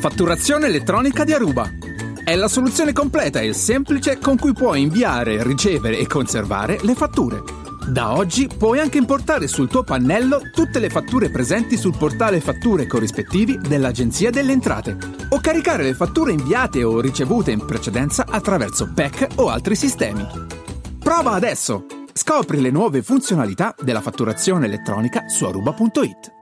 Fatturazione elettronica di Aruba. È la soluzione completa e semplice con cui puoi inviare, ricevere e conservare le fatture. Da oggi puoi anche importare sul tuo pannello tutte le fatture presenti sul portale fatture corrispettivi dell'Agenzia delle Entrate o caricare le fatture inviate o ricevute in precedenza attraverso PEC o altri sistemi. Prova adesso! Scopri le nuove funzionalità della fatturazione elettronica su aruba.it.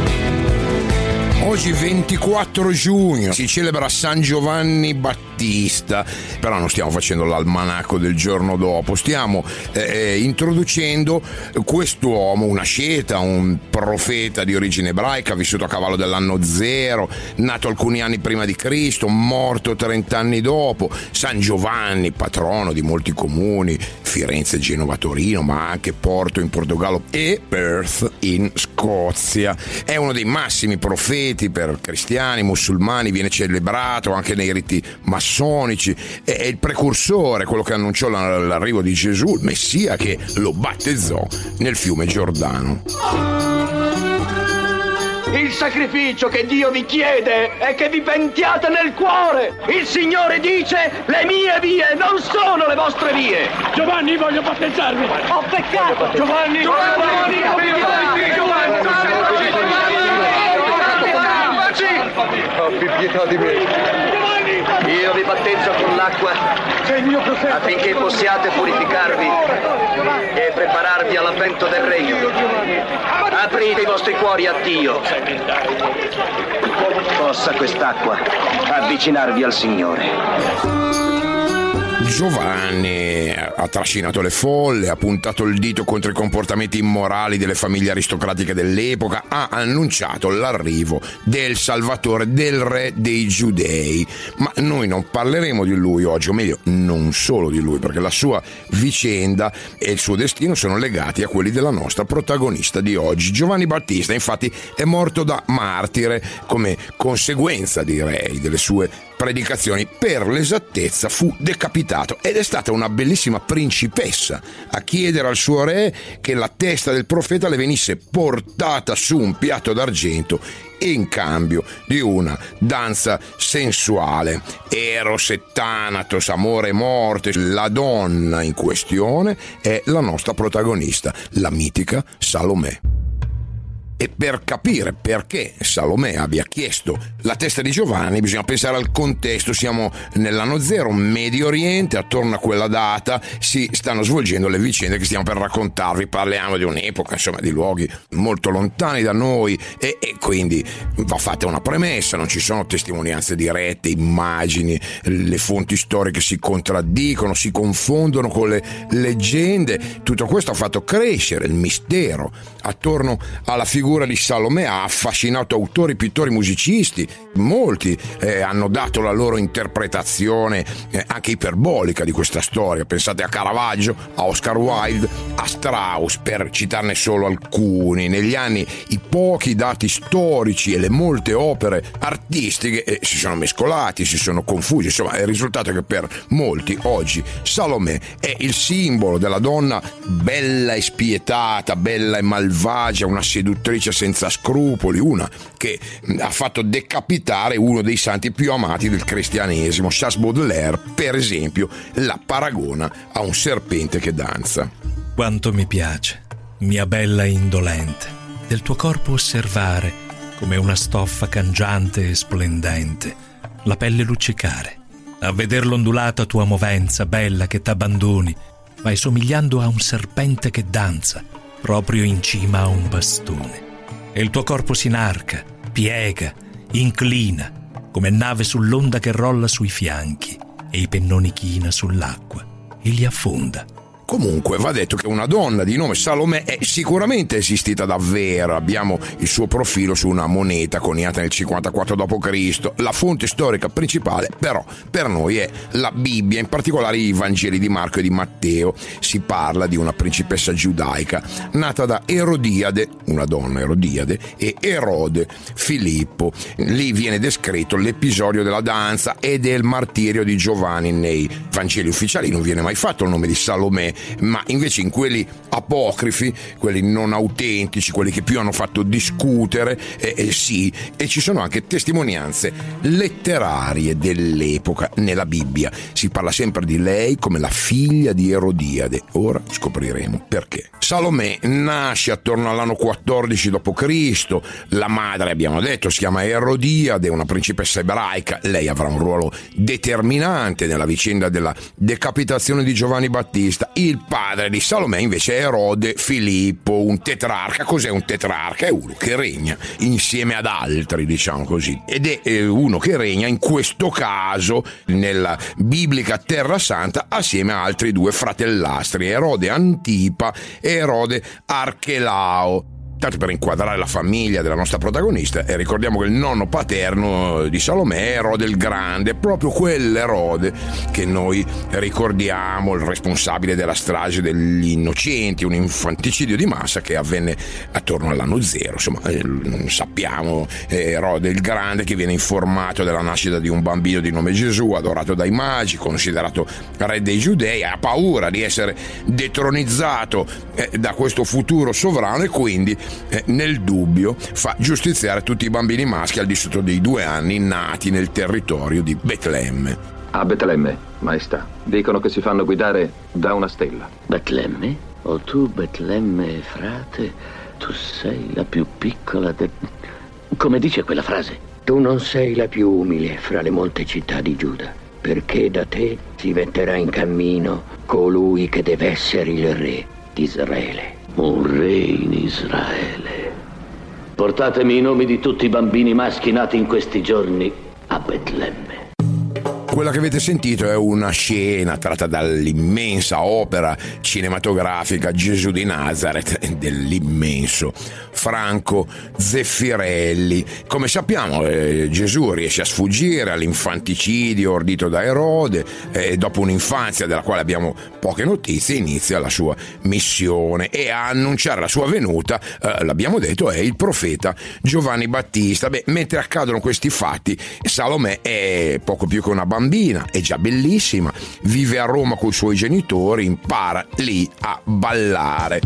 Oggi 24 giugno si celebra San Giovanni Battista, però non stiamo facendo l'almanacco del giorno dopo, stiamo eh, introducendo quest'uomo, una scelta, un profeta di origine ebraica, vissuto a cavallo dell'anno zero, nato alcuni anni prima di Cristo, morto 30 anni dopo, San Giovanni, patrono di molti comuni, Firenze, Genova, Torino, ma anche Porto in Portogallo e Perth in Scozia. È uno dei massimi profeti per cristiani, musulmani, viene celebrato anche nei riti massonici, è il precursore, quello che annunciò l'arrivo di Gesù, il Messia che lo battezzò nel fiume Giordano. Il sacrificio che Dio vi chiede è che vi pentiate nel cuore. Il Signore dice: Le mie vie non sono le vostre vie. Giovanni, voglio battezzarmi. Ho peccato. Giovanni, Giovanni, Giovanni, Giovanni, Abbi pietà di me. Io vi battezzo con l'acqua affinché possiate purificarvi e prepararvi all'avvento del regno. Aprite i vostri cuori a Dio. Possa quest'acqua avvicinarvi al Signore. Giovanni ha trascinato le folle, ha puntato il dito contro i comportamenti immorali delle famiglie aristocratiche dell'epoca, ha annunciato l'arrivo del Salvatore, del Re dei Giudei. Ma noi non parleremo di lui oggi, o meglio, non solo di lui, perché la sua vicenda e il suo destino sono legati a quelli della nostra protagonista di oggi. Giovanni Battista, infatti, è morto da martire come conseguenza, direi, delle sue predicazioni, per l'esattezza fu decapitato ed è stata una bellissima principessa a chiedere al suo re che la testa del profeta le venisse portata su un piatto d'argento in cambio di una danza sensuale. Eros e Thanatos, amore e morte, la donna in questione è la nostra protagonista, la mitica Salomè. E per capire perché Salomè abbia chiesto la testa di Giovanni bisogna pensare al contesto, siamo nell'anno zero, Medio Oriente, attorno a quella data si stanno svolgendo le vicende che stiamo per raccontarvi, parliamo di un'epoca, insomma di luoghi molto lontani da noi e, e quindi va fatta una premessa, non ci sono testimonianze dirette, immagini, le fonti storiche si contraddicono, si confondono con le leggende, tutto questo ha fatto crescere il mistero attorno alla figura di Salomè ha affascinato autori, pittori, musicisti. Molti eh, hanno dato la loro interpretazione eh, anche iperbolica di questa storia. Pensate a Caravaggio, a Oscar Wilde, a Strauss, per citarne solo alcuni. Negli anni i pochi dati storici e le molte opere artistiche eh, si sono mescolati, si sono confusi. Insomma, il risultato è che per molti oggi Salomè è il simbolo della donna bella e spietata, bella e malvagia, una seduttrice senza scrupoli, una che ha fatto decapitare uno dei santi più amati del cristianesimo, Charles Baudelaire, per esempio, la paragona a un serpente che danza. Quanto mi piace, mia bella indolente, del tuo corpo osservare come una stoffa cangiante e splendente, la pelle luccicare. A veder l'ondulata tua movenza, bella che t'abbandoni, vai somigliando a un serpente che danza, proprio in cima a un bastone. E il tuo corpo si inarca, piega, inclina, come nave sull'onda che rolla sui fianchi, e i pennoni china sull'acqua. E li affonda Comunque va detto che una donna di nome Salomè è sicuramente esistita davvero. Abbiamo il suo profilo su una moneta coniata nel 54 d.C. La fonte storica principale però per noi è la Bibbia, in particolare i Vangeli di Marco e di Matteo. Si parla di una principessa giudaica nata da Erodiade, una donna Erodiade, e Erode Filippo. Lì viene descritto l'episodio della danza e del martirio di Giovanni nei Vangeli ufficiali. Non viene mai fatto il nome di Salomè, ma invece in quelli apocrifi, quelli non autentici, quelli che più hanno fatto discutere, eh, eh, sì, e ci sono anche testimonianze letterarie dell'epoca nella Bibbia. Si parla sempre di lei come la figlia di Erodiade. Ora scopriremo perché. Salomè nasce attorno all'anno 14 d.C. La madre, abbiamo detto, si chiama Erodiade, una principessa ebraica. Lei avrà un ruolo determinante nella vicenda della decapitazione di Giovanni Battista. Il padre di Salomè invece è Erode Filippo, un tetrarca. Cos'è un tetrarca? È uno che regna insieme ad altri, diciamo così. Ed è eh, uno che regna in questo caso nella biblica Terra Santa assieme a altri due fratellastri, Erode Antipa e Erode Archelao tanto per inquadrare la famiglia della nostra protagonista, e ricordiamo che il nonno paterno di Salomè è Erode il Grande, proprio quell'Erode che noi ricordiamo, il responsabile della strage degli innocenti, un infanticidio di massa che avvenne attorno all'anno zero. Insomma, eh, sappiamo eh, Erode il Grande che viene informato della nascita di un bambino di nome Gesù, adorato dai magi, considerato re dei giudei, ha paura di essere detronizzato eh, da questo futuro sovrano e quindi eh, nel dubbio fa giustiziare tutti i bambini maschi al di sotto dei due anni nati nel territorio di Betlemme. A Betlemme, maestà. Dicono che si fanno guidare da una stella. Betlemme? O tu, Betlemme, frate, tu sei la più piccola de... Come dice quella frase? Tu non sei la più umile fra le molte città di Giuda, perché da te si metterà in cammino colui che deve essere il re di Israele. Un re in Israele. Portatemi i nomi di tutti i bambini maschi nati in questi giorni a Betlemme. Quella che avete sentito è una scena tratta dall'immensa opera cinematografica Gesù di Nazareth dell'immenso Franco Zeffirelli. Come sappiamo eh, Gesù riesce a sfuggire all'infanticidio ordito da Erode e dopo un'infanzia della quale abbiamo poche notizie inizia la sua missione e a annunciare la sua venuta, eh, l'abbiamo detto, è il profeta Giovanni Battista. Beh, mentre accadono questi fatti, Salomè è poco più che una bambina bambina, è già bellissima, vive a Roma con i suoi genitori, impara lì a ballare.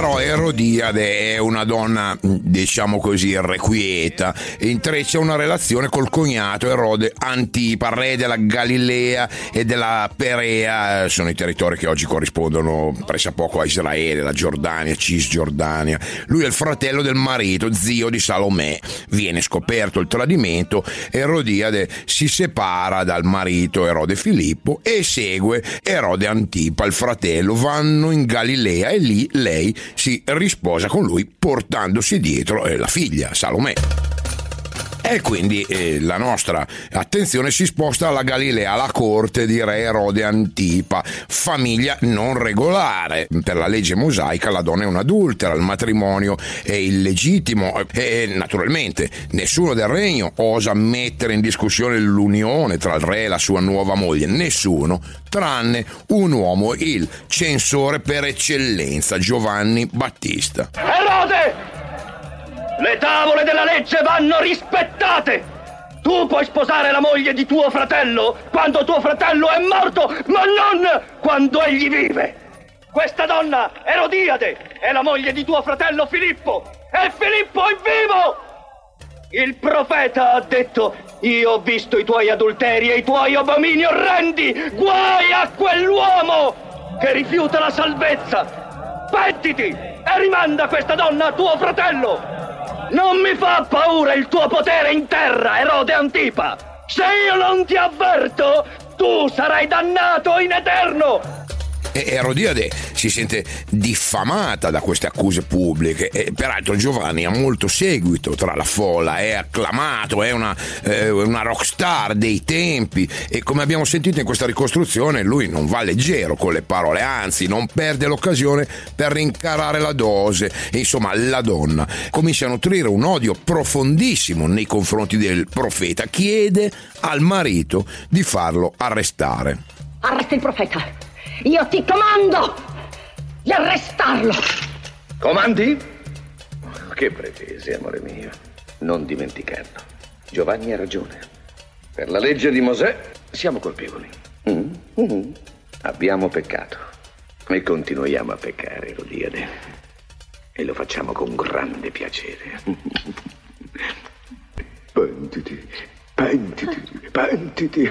Però Erodiade è una donna, diciamo così, irrequieta, intreccia una relazione col cognato Erode Antipa, re della Galilea e della Perea, sono i territori che oggi corrispondono pressappoco a Israele, la Giordania, Cisgiordania. Lui è il fratello del marito, zio di Salomè. Viene scoperto il tradimento, Erodiade si separa dal marito Erode Filippo e segue Erode Antipa, il fratello, vanno in Galilea e lì lei si risposa con lui portandosi dietro eh, la figlia Salomè. E quindi eh, la nostra attenzione si sposta alla Galilea, alla corte di re Erode Antipa, famiglia non regolare. Per la legge mosaica la donna è un'adultera, il matrimonio è illegittimo e naturalmente nessuno del regno osa mettere in discussione l'unione tra il re e la sua nuova moglie, nessuno, tranne un uomo, il censore per eccellenza, Giovanni Battista. Erode! Le tavole della legge vanno rispettate! Tu puoi sposare la moglie di tuo fratello quando tuo fratello è morto, ma non quando egli vive! Questa donna, Erodiade, è la moglie di tuo fratello Filippo! E Filippo è vivo! Il profeta ha detto, io ho visto i tuoi adulteri e i tuoi abomini orrendi! Guai a quell'uomo che rifiuta la salvezza! Pettiti e rimanda questa donna a tuo fratello! Non mi fa paura il tuo potere in terra, Erode Antipa! Se io non ti avverto, tu sarai dannato in eterno! E Erodiade si sente diffamata da queste accuse pubbliche e peraltro Giovanni ha molto seguito tra la folla, è acclamato, è una, eh, una rockstar dei tempi e come abbiamo sentito in questa ricostruzione lui non va leggero con le parole, anzi non perde l'occasione per rincarare la dose e insomma la donna comincia a nutrire un odio profondissimo nei confronti del profeta, chiede al marito di farlo arrestare. Arresta il profeta! Io ti comando di arrestarlo! Comandi? Che pretesi, amore mio. Non dimenticarlo. Giovanni ha ragione. Per la legge di Mosè siamo colpevoli. Mm? Mm. Abbiamo peccato. E continuiamo a peccare, Erodiade. E lo facciamo con grande piacere. Pentiti, pentiti, pentiti.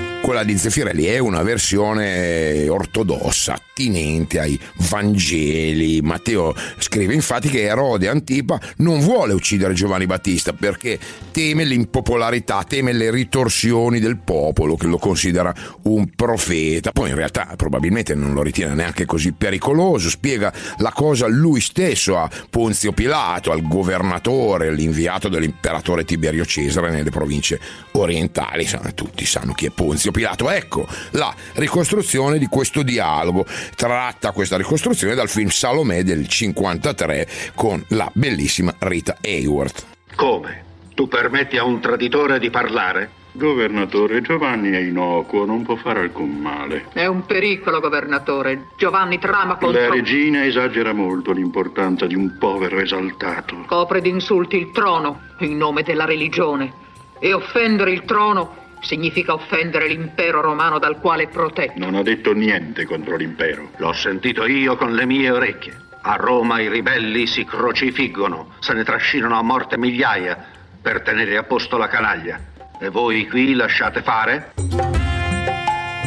Quella di Zeffirelli è una versione ortodossa, attinente ai Vangeli. Matteo scrive infatti che Erode Antipa non vuole uccidere Giovanni Battista perché teme l'impopolarità, teme le ritorsioni del popolo che lo considera un profeta. Poi in realtà probabilmente non lo ritiene neanche così pericoloso, spiega la cosa lui stesso a Ponzio Pilato, al governatore, l'inviato dell'imperatore Tiberio Cesare nelle province orientali. Tutti sanno chi è Ponzio Pilato. Ecco la ricostruzione di questo dialogo. Tratta questa ricostruzione dal film Salomè del 53 con la bellissima Rita Hayworth. Come? Tu permetti a un traditore di parlare? Governatore, Giovanni è innocuo, non può fare alcun male. È un pericolo, governatore. Giovanni trama contro... La regina esagera molto l'importanza di un povero esaltato. Copre d'insulti il trono in nome della religione. E offendere il trono significa offendere l'impero romano dal quale è protetto. Non ha detto niente contro l'impero. L'ho sentito io con le mie orecchie. A Roma i ribelli si crocifiggono, se ne trascinano a morte migliaia per tenere a posto la canaglia. E voi qui lasciate fare?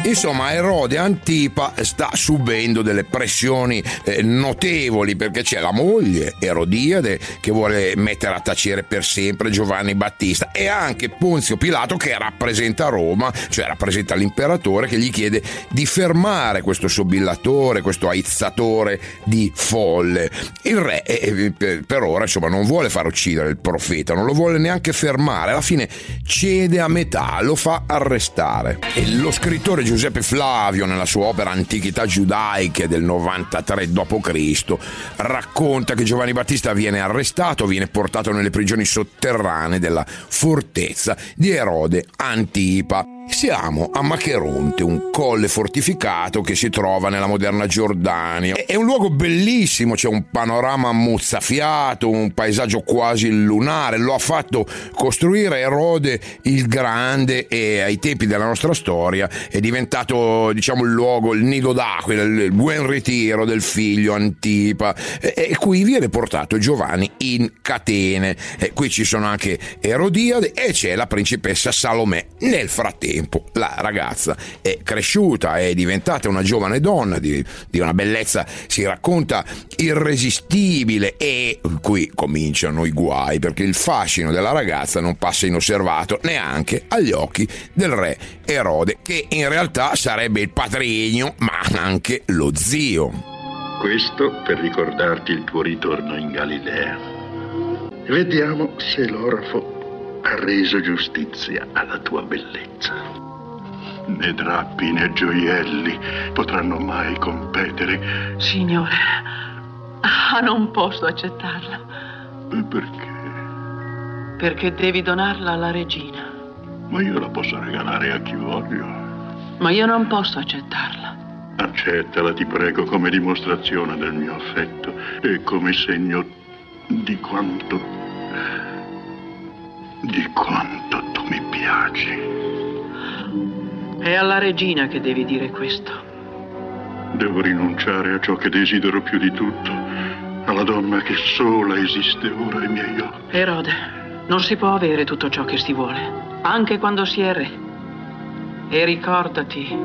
Insomma, Erode Antipa sta subendo delle pressioni eh, notevoli perché c'è la moglie Erodiade che vuole mettere a tacere per sempre Giovanni Battista e anche Ponzio Pilato che rappresenta Roma, cioè rappresenta l'imperatore che gli chiede di fermare questo sobillatore, questo aizzatore di folle. Il re eh, per, per ora insomma non vuole far uccidere il profeta, non lo vuole neanche fermare, alla fine cede a metà, lo fa arrestare. E lo scrittore Giuseppe Giuseppe Flavio, nella sua opera Antichità giudaiche del 93 d.C., racconta che Giovanni Battista viene arrestato, viene portato nelle prigioni sotterranee della fortezza di Erode Antipa. Siamo a Macheronte, un colle fortificato che si trova nella moderna Giordania. È un luogo bellissimo, c'è un panorama mozzafiato, un paesaggio quasi lunare. Lo ha fatto costruire Erode il Grande e ai tempi della nostra storia è diventato, diciamo, il luogo, il nido d'aquila, il buon ritiro del figlio Antipa. E, qui viene portato Giovanni in catene. E qui ci sono anche Erodiade e c'è la principessa Salomè. Nel frattempo tempo la ragazza è cresciuta, è diventata una giovane donna di, di una bellezza, si racconta, irresistibile e qui cominciano i guai perché il fascino della ragazza non passa inosservato neanche agli occhi del re Erode, che in realtà sarebbe il patrigno ma anche lo zio. Questo per ricordarti il tuo ritorno in Galilea. Vediamo se l'orafo ha reso giustizia alla tua bellezza. Né drappi né gioielli potranno mai competere. Signore, ah, non posso accettarla. E perché? Perché devi donarla alla regina. Ma io la posso regalare a chi voglio. Ma io non posso accettarla. Accettala, ti prego, come dimostrazione del mio affetto e come segno di quanto di quanto tu mi piaci. È alla regina che devi dire questo. Devo rinunciare a ciò che desidero più di tutto, alla donna che sola esiste ora ai miei occhi. Erode, non si può avere tutto ciò che si vuole, anche quando si è re. E ricordati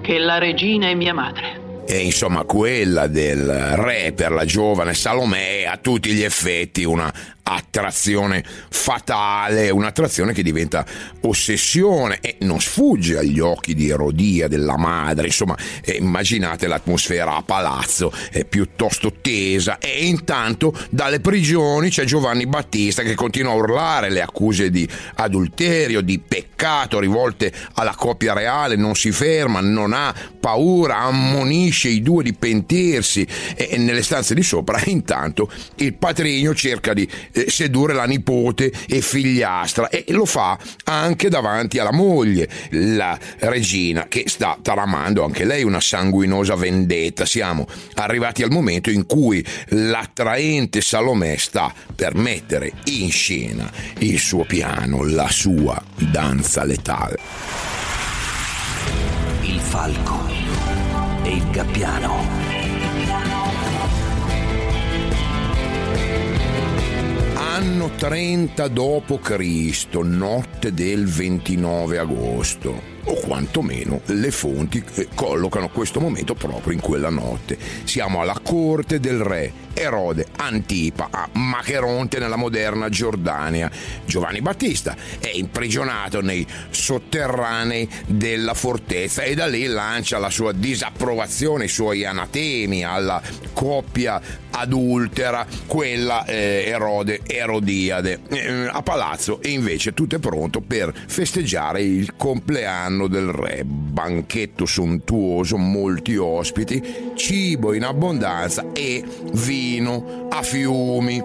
che la regina è mia madre. E insomma quella del re per la giovane Salomè è a tutti gli effetti una attrazione fatale, un'attrazione che diventa ossessione e non sfugge agli occhi di Erodia, della madre, insomma eh, immaginate l'atmosfera a palazzo è piuttosto tesa. E intanto dalle prigioni c'è Giovanni Battista che continua a urlare le accuse di adulterio, di peccato rivolte alla coppia reale, non si ferma, non ha paura, ammonisce i due di pentirsi. E nelle stanze di sopra intanto il patrigno cerca di eh, sedurre la nipote e figliastra e lo fa anche davanti alla moglie, la regina che sta tramando anche lei una sanguinosa vendetta. Siamo arrivati al momento in cui l'attraente Salomè sta per mettere in scena il suo piano, la sua danza letale. Il falco e il gabbiano. Anno 30 d.C., notte del 29 agosto o quantomeno le fonti eh, collocano questo momento proprio in quella notte. Siamo alla corte del re Erode Antipa a Macheronte nella moderna Giordania. Giovanni Battista è imprigionato nei sotterranei della fortezza e da lì lancia la sua disapprovazione, i suoi anatemi alla coppia adultera, quella eh, Erode Erodiade. Eh, a palazzo invece tutto è pronto per festeggiare il compleanno del re. Banchetto sontuoso, molti ospiti, cibo in abbondanza e vino a fiumi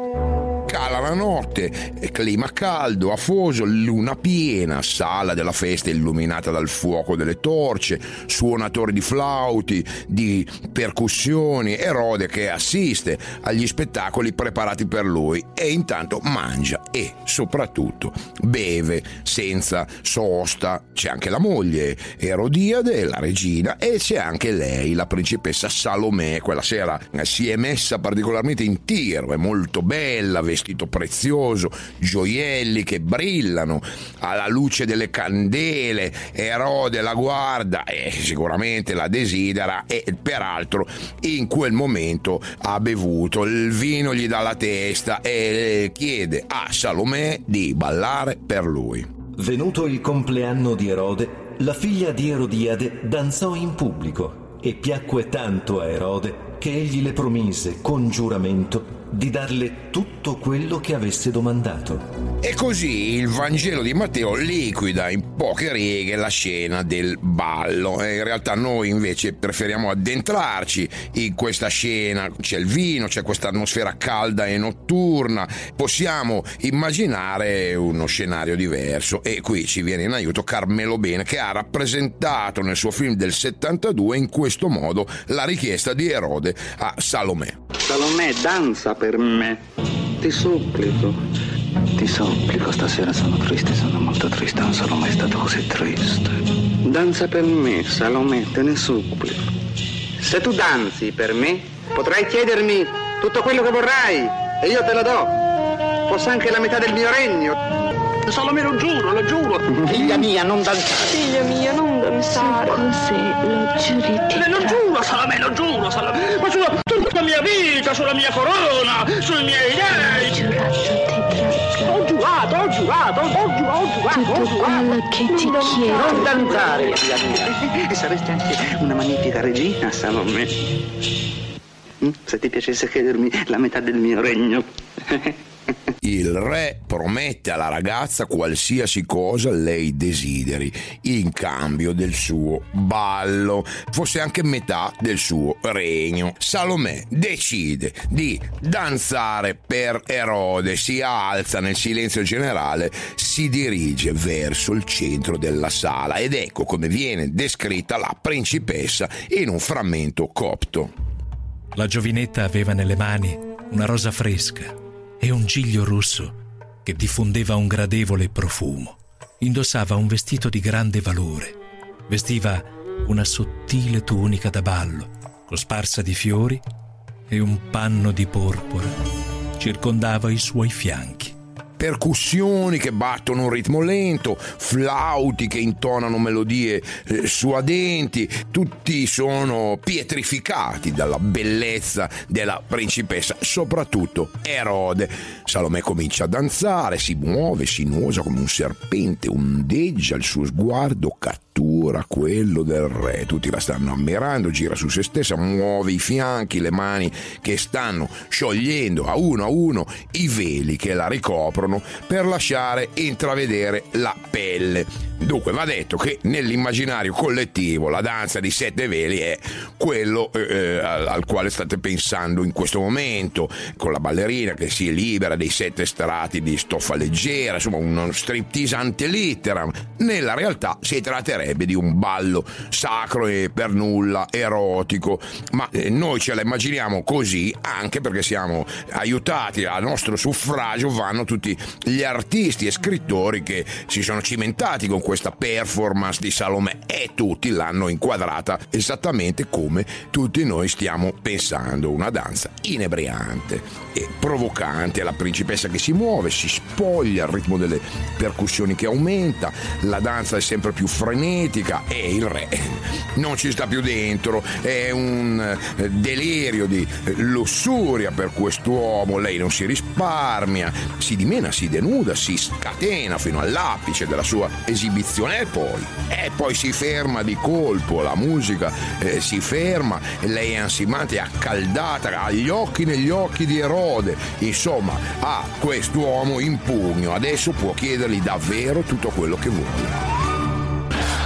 cala la notte, clima caldo, afoso, luna piena, sala della festa illuminata dal fuoco delle torce, suonatori di flauti, di percussioni, Erode che assiste agli spettacoli preparati per lui e intanto mangia e soprattutto beve senza sosta. C'è anche la moglie Erodiade, la regina, e c'è anche lei, la principessa Salomè. Quella sera si è messa particolarmente in tiro, è molto bella, vestita vestito prezioso, gioielli che brillano alla luce delle candele, Erode la guarda e sicuramente la desidera e peraltro in quel momento ha bevuto, il vino gli dà la testa e chiede a Salomè di ballare per lui. Venuto il compleanno di Erode, la figlia di Erodiade danzò in pubblico e piacque tanto a Erode che egli le promise con giuramento di darle tutto quello che avesse domandato. E così il Vangelo di Matteo liquida in poche righe la scena del ballo. E in realtà noi invece preferiamo addentrarci in questa scena. C'è il vino, c'è questa atmosfera calda e notturna. Possiamo immaginare uno scenario diverso. E qui ci viene in aiuto Carmelo Bene che ha rappresentato nel suo film del 72 in questo modo la richiesta di Erode a Salomè. Salomè, danza per me. Ti supplico. Ti supplico, stasera sono triste, sono molto triste, non sono mai stato così triste. Danza per me, Salomè, te ne supplico. Se tu danzi per me, potrai chiedermi tutto quello che vorrai e io te lo do. Fosse anche la metà del mio regno. Salomè, lo giuro, lo giuro. Figlia mia, non danzare. Figlia mia, non danzare. Cos'è? Lo Eh, Lo giuro, Salomè, lo giuro, Salomè. Ma tutta la mia vita, sulla mia corona, sui miei dei. Ho giurato, ho giurato, ho giurato, ho giurato, ho Tutto giurato. quello che ti Non chiedo. Non danzare, figlia mia. E saresti anche una magnifica regina, Salomè. Mm? Se ti piacesse chiedermi la metà del mio regno. Il re promette alla ragazza qualsiasi cosa lei desideri in cambio del suo ballo, fosse anche metà del suo regno. Salomè decide di danzare per Erode, si alza nel silenzio generale, si dirige verso il centro della sala ed ecco come viene descritta la principessa in un frammento copto. La giovinetta aveva nelle mani una rosa fresca e un giglio rosso che diffondeva un gradevole profumo. Indossava un vestito di grande valore. Vestiva una sottile tunica da ballo, cosparsa di fiori e un panno di porpora circondava i suoi fianchi. Percussioni che battono un ritmo lento, flauti che intonano melodie eh, suadenti, tutti sono pietrificati dalla bellezza della principessa, soprattutto Erode. Salomè comincia a danzare, si muove, sinuosa come un serpente, ondeggia il suo sguardo cattura quello del re. Tutti la stanno ammirando, gira su se stessa, muove i fianchi, le mani che stanno sciogliendo a uno a uno i veli che la ricoprono per lasciare intravedere la pelle. Dunque va detto che nell'immaginario collettivo la danza di sette veli è quello eh, al, al quale state pensando in questo momento, con la ballerina che si libera dei sette strati di stoffa leggera, insomma uno striptease ante litteram. Nella realtà si tratterebbe di un ballo sacro e per nulla erotico, ma eh, noi ce la immaginiamo così anche perché siamo aiutati al nostro suffragio vanno tutti gli artisti e scrittori che si sono cimentati con questa performance di Salomè e tutti l'hanno inquadrata esattamente come tutti noi stiamo pensando, una danza inebriante e provocante, la principessa che si muove, si spoglia al ritmo delle percussioni che aumenta, la danza è sempre più frenetica e il re non ci sta più dentro, è un eh, delirio di lussuria per quest'uomo, lei non si risparmia, si dimena, si denuda, si scatena fino all'apice della sua esibizione. E poi, e poi si ferma di colpo, la musica eh, si ferma, lei è ansimante, accaldata, ha gli occhi negli occhi di Erode, insomma ha quest'uomo in pugno, adesso può chiedergli davvero tutto quello che vuole.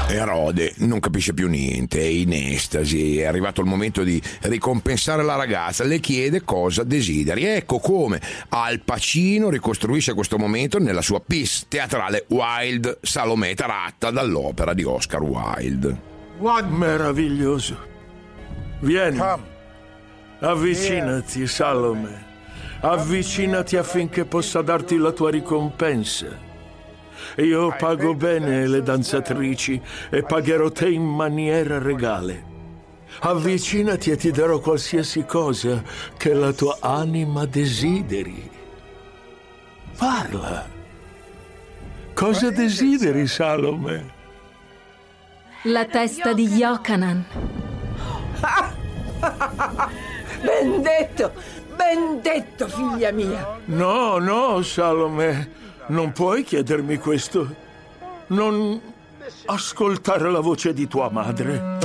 Erode non capisce più niente, è in estasi, è arrivato il momento di ricompensare la ragazza, le chiede cosa desideri. Ecco come Al Pacino ricostruisce questo momento nella sua piece teatrale Wild Salomè tratta dall'opera di Oscar Wilde. Meraviglioso. Vieni. Avvicinati, Salome. Avvicinati affinché possa darti la tua ricompensa. Io pago bene le danzatrici e pagherò te in maniera regale. Avvicinati e ti darò qualsiasi cosa che la tua anima desideri. Parla. Cosa desideri, Salome? La testa di Yokanan. Ben detto, ben detto, figlia mia. No, no, Salome. Non puoi chiedermi questo. Non ascoltare la voce di tua madre.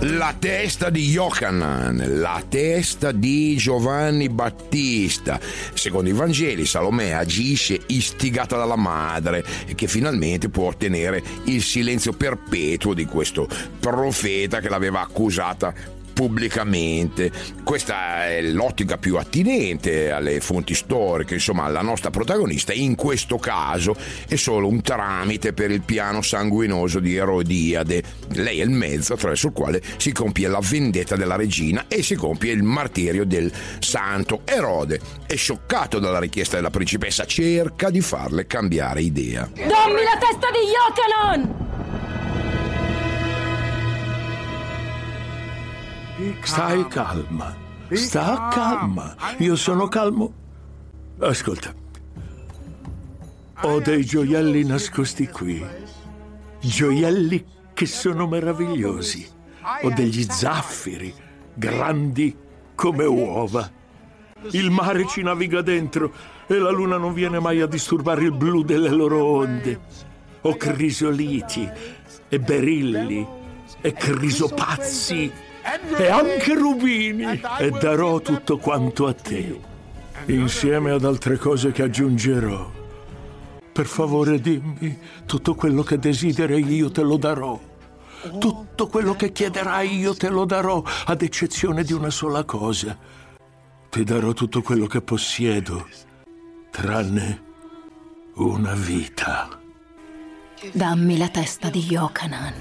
La testa di Yochanan, la testa di Giovanni Battista. Secondo i Vangeli, Salomè agisce istigata dalla madre che finalmente può ottenere il silenzio perpetuo di questo profeta che l'aveva accusata pubblicamente. Questa è l'ottica più attinente alle fonti storiche, insomma la nostra protagonista in questo caso è solo un tramite per il piano sanguinoso di Erodiade. Lei è il mezzo attraverso il quale si compie la vendetta della regina e si compie il martirio del santo Erode. È scioccato dalla richiesta della principessa, cerca di farle cambiare idea. Dammi la testa di Yokanon! Stai calma. Sta calma. Io sono calmo. Ascolta. Ho dei gioielli nascosti qui. Gioielli che sono meravigliosi. Ho degli zaffiri grandi come uova. Il mare ci naviga dentro e la luna non viene mai a disturbare il blu delle loro onde. Ho crisoliti e berilli e crisopazzi e anche rubini e darò tutto quanto a te, insieme ad altre cose che aggiungerò. Per favore dimmi, tutto quello che desideri io te lo darò. Tutto quello che chiederai io te lo darò, ad eccezione di una sola cosa. Ti darò tutto quello che possiedo, tranne una vita. Dammi la testa di Yokanan.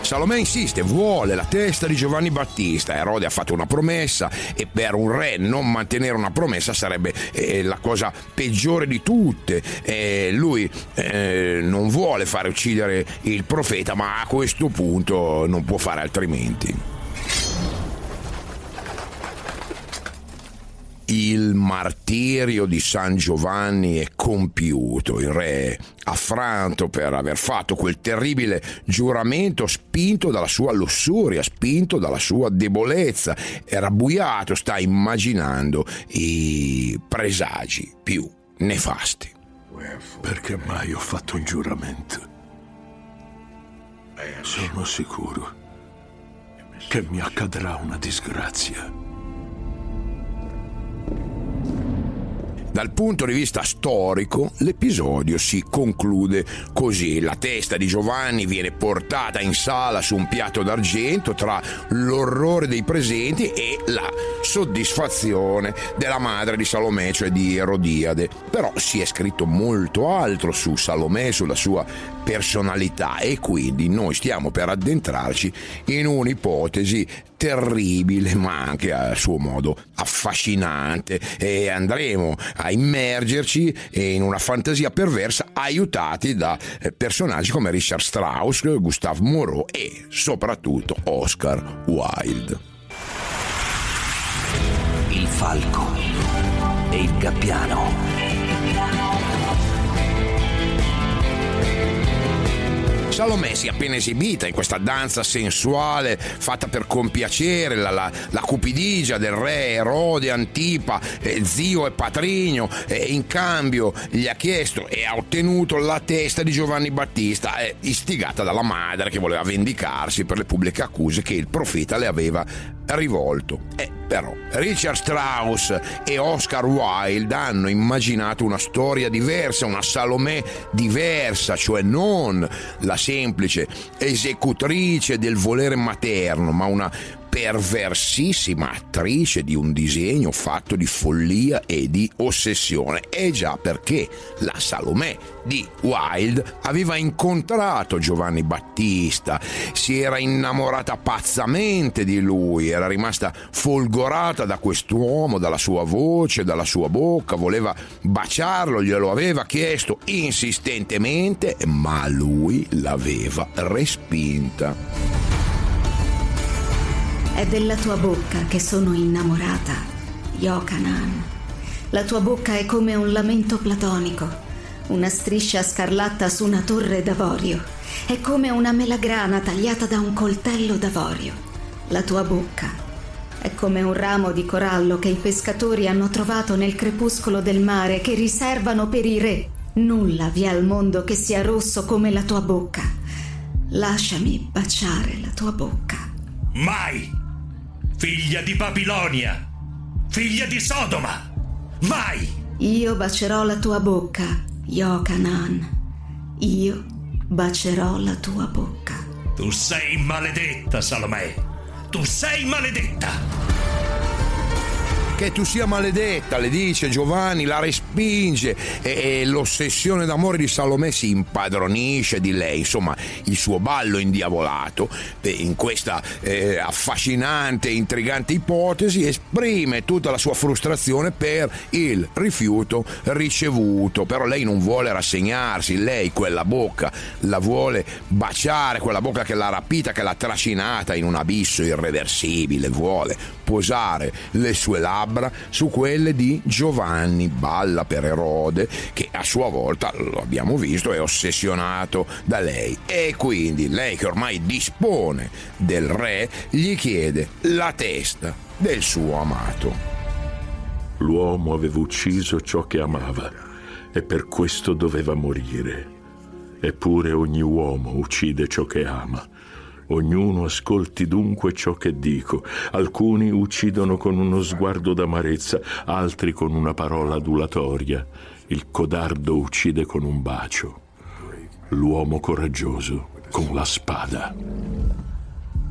Salomè insiste, vuole la testa di Giovanni Battista. Erode ha fatto una promessa e per un re non mantenere una promessa sarebbe eh, la cosa peggiore di tutte. Eh, lui eh, non vuole fare uccidere il profeta, ma a questo punto non può fare altrimenti. Il martirio di San Giovanni è compiuto. Il re, affranto per aver fatto quel terribile giuramento, spinto dalla sua lussuria, spinto dalla sua debolezza, è rabbuiato, sta immaginando i presagi più nefasti. Perché mai ho fatto un giuramento? Sono sicuro che mi accadrà una disgrazia. Dal punto di vista storico, l'episodio si conclude così. La testa di Giovanni viene portata in sala su un piatto d'argento tra l'orrore dei presenti e la soddisfazione della madre di Salomè, cioè di Erodiade. Però si è scritto molto altro su Salomè, sulla sua personalità e quindi noi stiamo per addentrarci in un'ipotesi terribile ma anche a suo modo affascinante e andremo a immergerci in una fantasia perversa aiutati da eh, personaggi come Richard Strauss, Gustave Moreau e soprattutto Oscar Wilde. Il falco e il gabbiano. Salomè si è appena esibita in questa danza sensuale fatta per compiacere la, la, la cupidigia del re Erode Antipa, eh, zio e patrigno, e in cambio gli ha chiesto e ha ottenuto la testa di Giovanni Battista, eh, istigata dalla madre che voleva vendicarsi per le pubbliche accuse che il profeta le aveva rivolto. Eh, però Richard Strauss e Oscar Wilde hanno immaginato una storia diversa, una Salomè diversa, cioè non la semplice esecutrice del volere materno, ma una perversissima attrice di un disegno fatto di follia e di ossessione. E già perché la Salomè di Wilde aveva incontrato Giovanni Battista, si era innamorata pazzamente di lui, era rimasta folgorata da quest'uomo, dalla sua voce, dalla sua bocca, voleva baciarlo, glielo aveva chiesto insistentemente, ma lui l'aveva respinta. È della tua bocca che sono innamorata, Yokanan. La tua bocca è come un lamento platonico, una striscia scarlatta su una torre d'avorio. È come una melagrana tagliata da un coltello d'avorio. La tua bocca è come un ramo di corallo che i pescatori hanno trovato nel crepuscolo del mare che riservano per i re. Nulla vi è al mondo che sia rosso come la tua bocca. Lasciami baciare la tua bocca. Mai! Figlia di Babilonia, figlia di Sodoma. Mai! Io bacerò la tua bocca, Yokanan. Io bacerò la tua bocca. Tu sei maledetta, Salomè. Tu sei maledetta che tu sia maledetta, le dice Giovanni, la respinge e, e l'ossessione d'amore di Salomè si impadronisce di lei, insomma il suo ballo indiavolato eh, in questa eh, affascinante, intrigante ipotesi esprime tutta la sua frustrazione per il rifiuto ricevuto, però lei non vuole rassegnarsi, lei quella bocca la vuole baciare, quella bocca che l'ha rapita, che l'ha trascinata in un abisso irreversibile, vuole posare le sue labbra su quelle di Giovanni Balla per Erode, che a sua volta, lo abbiamo visto, è ossessionato da lei. E quindi lei che ormai dispone del re, gli chiede la testa del suo amato. L'uomo aveva ucciso ciò che amava e per questo doveva morire. Eppure ogni uomo uccide ciò che ama Ognuno ascolti dunque ciò che dico. Alcuni uccidono con uno sguardo d'amarezza, altri con una parola adulatoria. Il codardo uccide con un bacio. L'uomo coraggioso con la spada.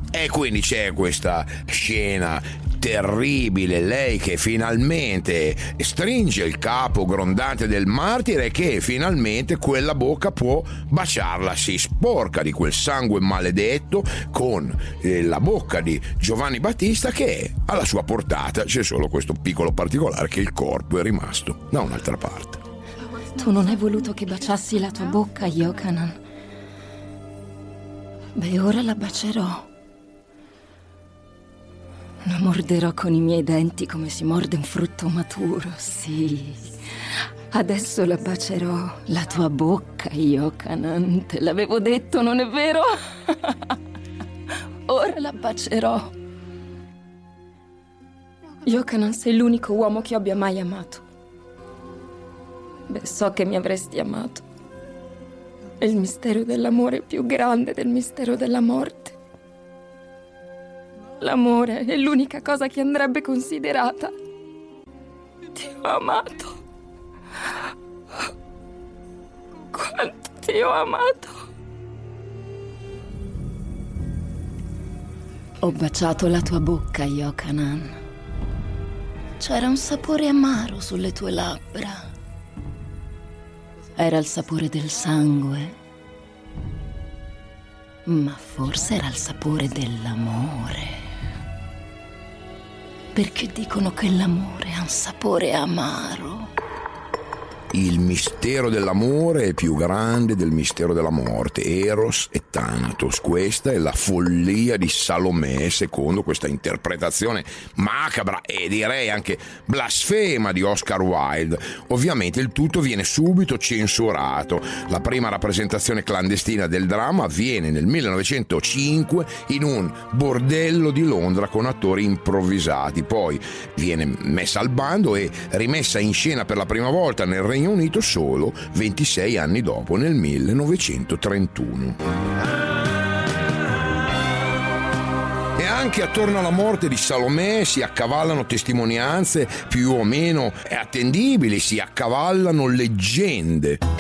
E quindi c'è questa scena terribile, lei che finalmente stringe il capo grondante del martire che finalmente quella bocca può baciarla, si sporca di quel sangue maledetto con eh, la bocca di Giovanni Battista che alla sua portata c'è solo questo piccolo particolare che il corpo è rimasto da un'altra parte. Tu non hai voluto che baciassi la tua bocca, Yokanan. Beh, ora la bacerò. La morderò con i miei denti come si morde un frutto maturo, sì. Adesso la bacerò. La tua bocca, Yokanan. Te l'avevo detto, non è vero? Ora la bacerò. Yokanan, sei l'unico uomo che abbia mai amato. Beh, so che mi avresti amato. È il mistero dell'amore più grande del mistero della morte. L'amore è l'unica cosa che andrebbe considerata. Ti ho amato. Quanto ti ho amato. Ho baciato la tua bocca, Yokanan. C'era un sapore amaro sulle tue labbra. Era il sapore del sangue. Ma forse era il sapore dell'amore. Perché dicono che l'amore ha un sapore amaro. Il mistero dell'amore è più grande del mistero della morte, Eros e Thanatos. Questa è la follia di Salomè, secondo questa interpretazione macabra e direi anche blasfema di Oscar Wilde. Ovviamente il tutto viene subito censurato. La prima rappresentazione clandestina del dramma avviene nel 1905 in un bordello di Londra con attori improvvisati. Poi viene messa al bando e rimessa in scena per la prima volta nel Regno Unito solo 26 anni dopo, nel 1931. E anche attorno alla morte di Salomè si accavallano testimonianze più o meno attendibili, si accavallano leggende.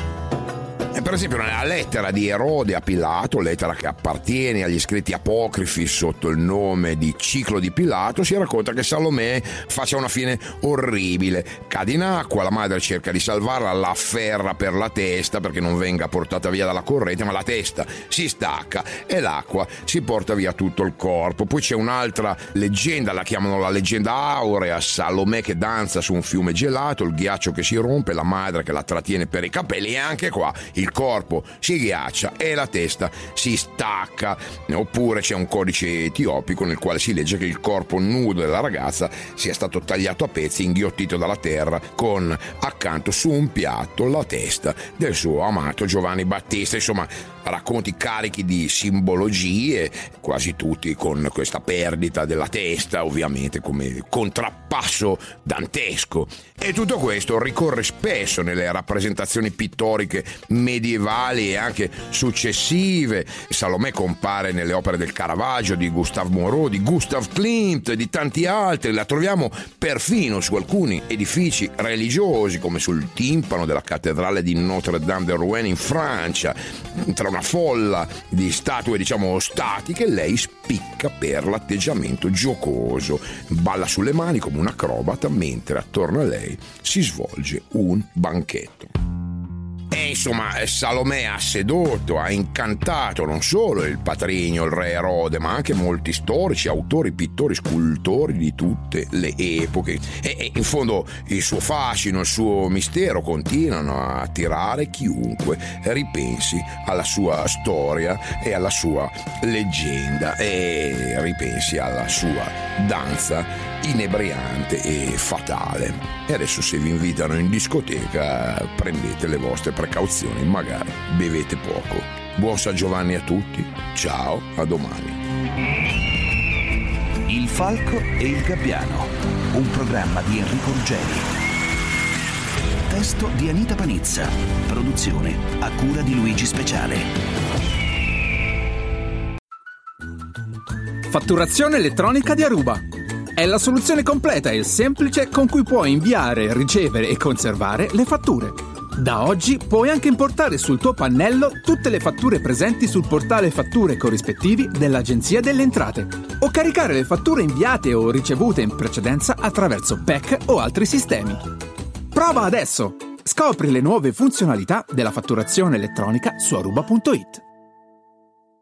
Per esempio nella lettera di Erode a Pilato, lettera che appartiene agli scritti apocrifi sotto il nome di Ciclo di Pilato, si racconta che Salomè faccia una fine orribile. Cade in acqua, la madre cerca di salvarla, la afferra per la testa perché non venga portata via dalla corrente, ma la testa si stacca e l'acqua si porta via tutto il corpo. Poi c'è un'altra leggenda, la chiamano la leggenda aurea, Salomè che danza su un fiume gelato, il ghiaccio che si rompe, la madre che la trattiene per i capelli e anche qua il corpo si ghiaccia e la testa si stacca. Oppure c'è un codice etiopico nel quale si legge che il corpo nudo della ragazza sia stato tagliato a pezzi, inghiottito dalla terra, con accanto su un piatto la testa del suo amato Giovanni Battista. Insomma, racconti carichi di simbologie, quasi tutti con questa perdita della testa, ovviamente come contrappasso dantesco. E tutto questo ricorre spesso nelle rappresentazioni pittoriche medievali e anche successive. Salomè compare nelle opere del Caravaggio, di Gustave Moreau, di Gustav Klimt e di tanti altri. La troviamo perfino su alcuni edifici religiosi, come sul timpano della cattedrale di Notre Dame de Rouen in Francia. Tra una folla di statue, diciamo, statiche, lei spicca per l'atteggiamento giocoso. Balla sulle mani come un acrobata mentre attorno a lei si svolge un banchetto. E insomma, Salomè ha sedotto, ha incantato non solo il patrigno, il re Erode, ma anche molti storici, autori, pittori, scultori di tutte le epoche. E, e in fondo il suo fascino, il suo mistero continuano a attirare chiunque ripensi alla sua storia e alla sua leggenda e ripensi alla sua danza inebriante e fatale. E adesso se vi invitano in discoteca prendete le vostre precauzioni, magari bevete poco. Buon San Giovanni a tutti, ciao, a domani. Il Falco e il Gabbiano, un programma di Enrico Ruggeri. Testo di Anita Panizza, produzione a cura di Luigi Speciale. Fatturazione elettronica di Aruba. È la soluzione completa e semplice con cui puoi inviare, ricevere e conservare le fatture. Da oggi puoi anche importare sul tuo pannello tutte le fatture presenti sul portale fatture corrispettivi dell'Agenzia delle Entrate o caricare le fatture inviate o ricevute in precedenza attraverso PEC o altri sistemi. Prova adesso! Scopri le nuove funzionalità della fatturazione elettronica su aruba.it.